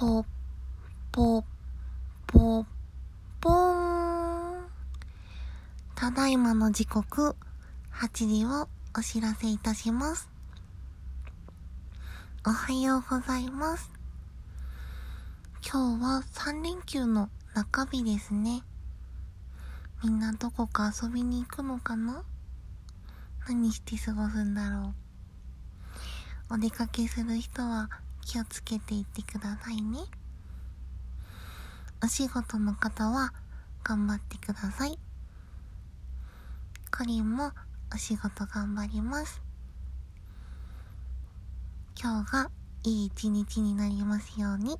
ぽ、ぽ、ぽ、ぽーん。ただいまの時刻、8時をお知らせいたします。おはようございます。今日は3連休の中日ですね。みんなどこか遊びに行くのかな？何して過ごすんだろう？お出かけする人は気をつけていってくださいね。お仕事の方は頑張ってください。かりんもお仕事頑張ります。今日がいい一日になりますように。